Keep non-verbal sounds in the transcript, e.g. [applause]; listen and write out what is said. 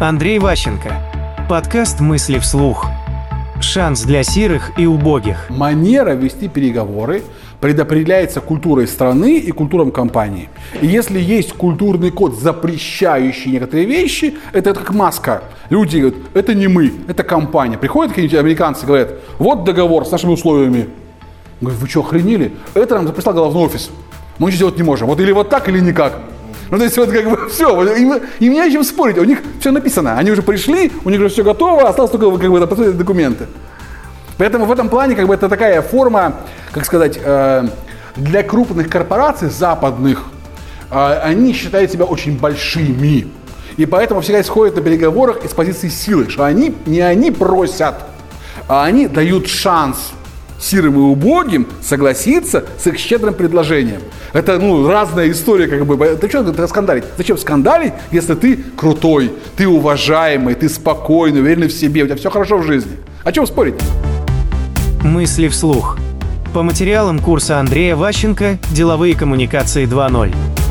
Андрей Ващенко. Подкаст «Мысли вслух». Шанс для сирых и убогих. Манера вести переговоры предопределяется культурой страны и культуром компании. И если есть культурный код, запрещающий некоторые вещи, это как маска. Люди говорят, это не мы, это компания. Приходят какие-нибудь американцы говорят, вот договор с нашими условиями. Говорят, вы что, охренели? Это нам прислал головной офис. Мы ничего сделать не можем. Вот или вот так, или никак. Ну, то есть, вот как бы [laughs] все, им, им не о чем спорить, у них все написано. Они уже пришли, у них уже все готово, осталось только как бы посмотреть документы. Поэтому в этом плане как бы это такая форма, как сказать, э, для крупных корпораций западных, э, они считают себя очень большими. И поэтому всегда исходят на переговорах из позиции силы, что они не они просят, а они дают шанс сирым и убогим согласиться с их щедрым предложением. Это, ну, разная история, как бы. Ты что ты скандалить? Зачем скандалить, если ты крутой, ты уважаемый, ты спокойный, уверенный в себе, у тебя все хорошо в жизни? О чем спорить? Мысли вслух. По материалам курса Андрея Ващенко «Деловые коммуникации 2.0».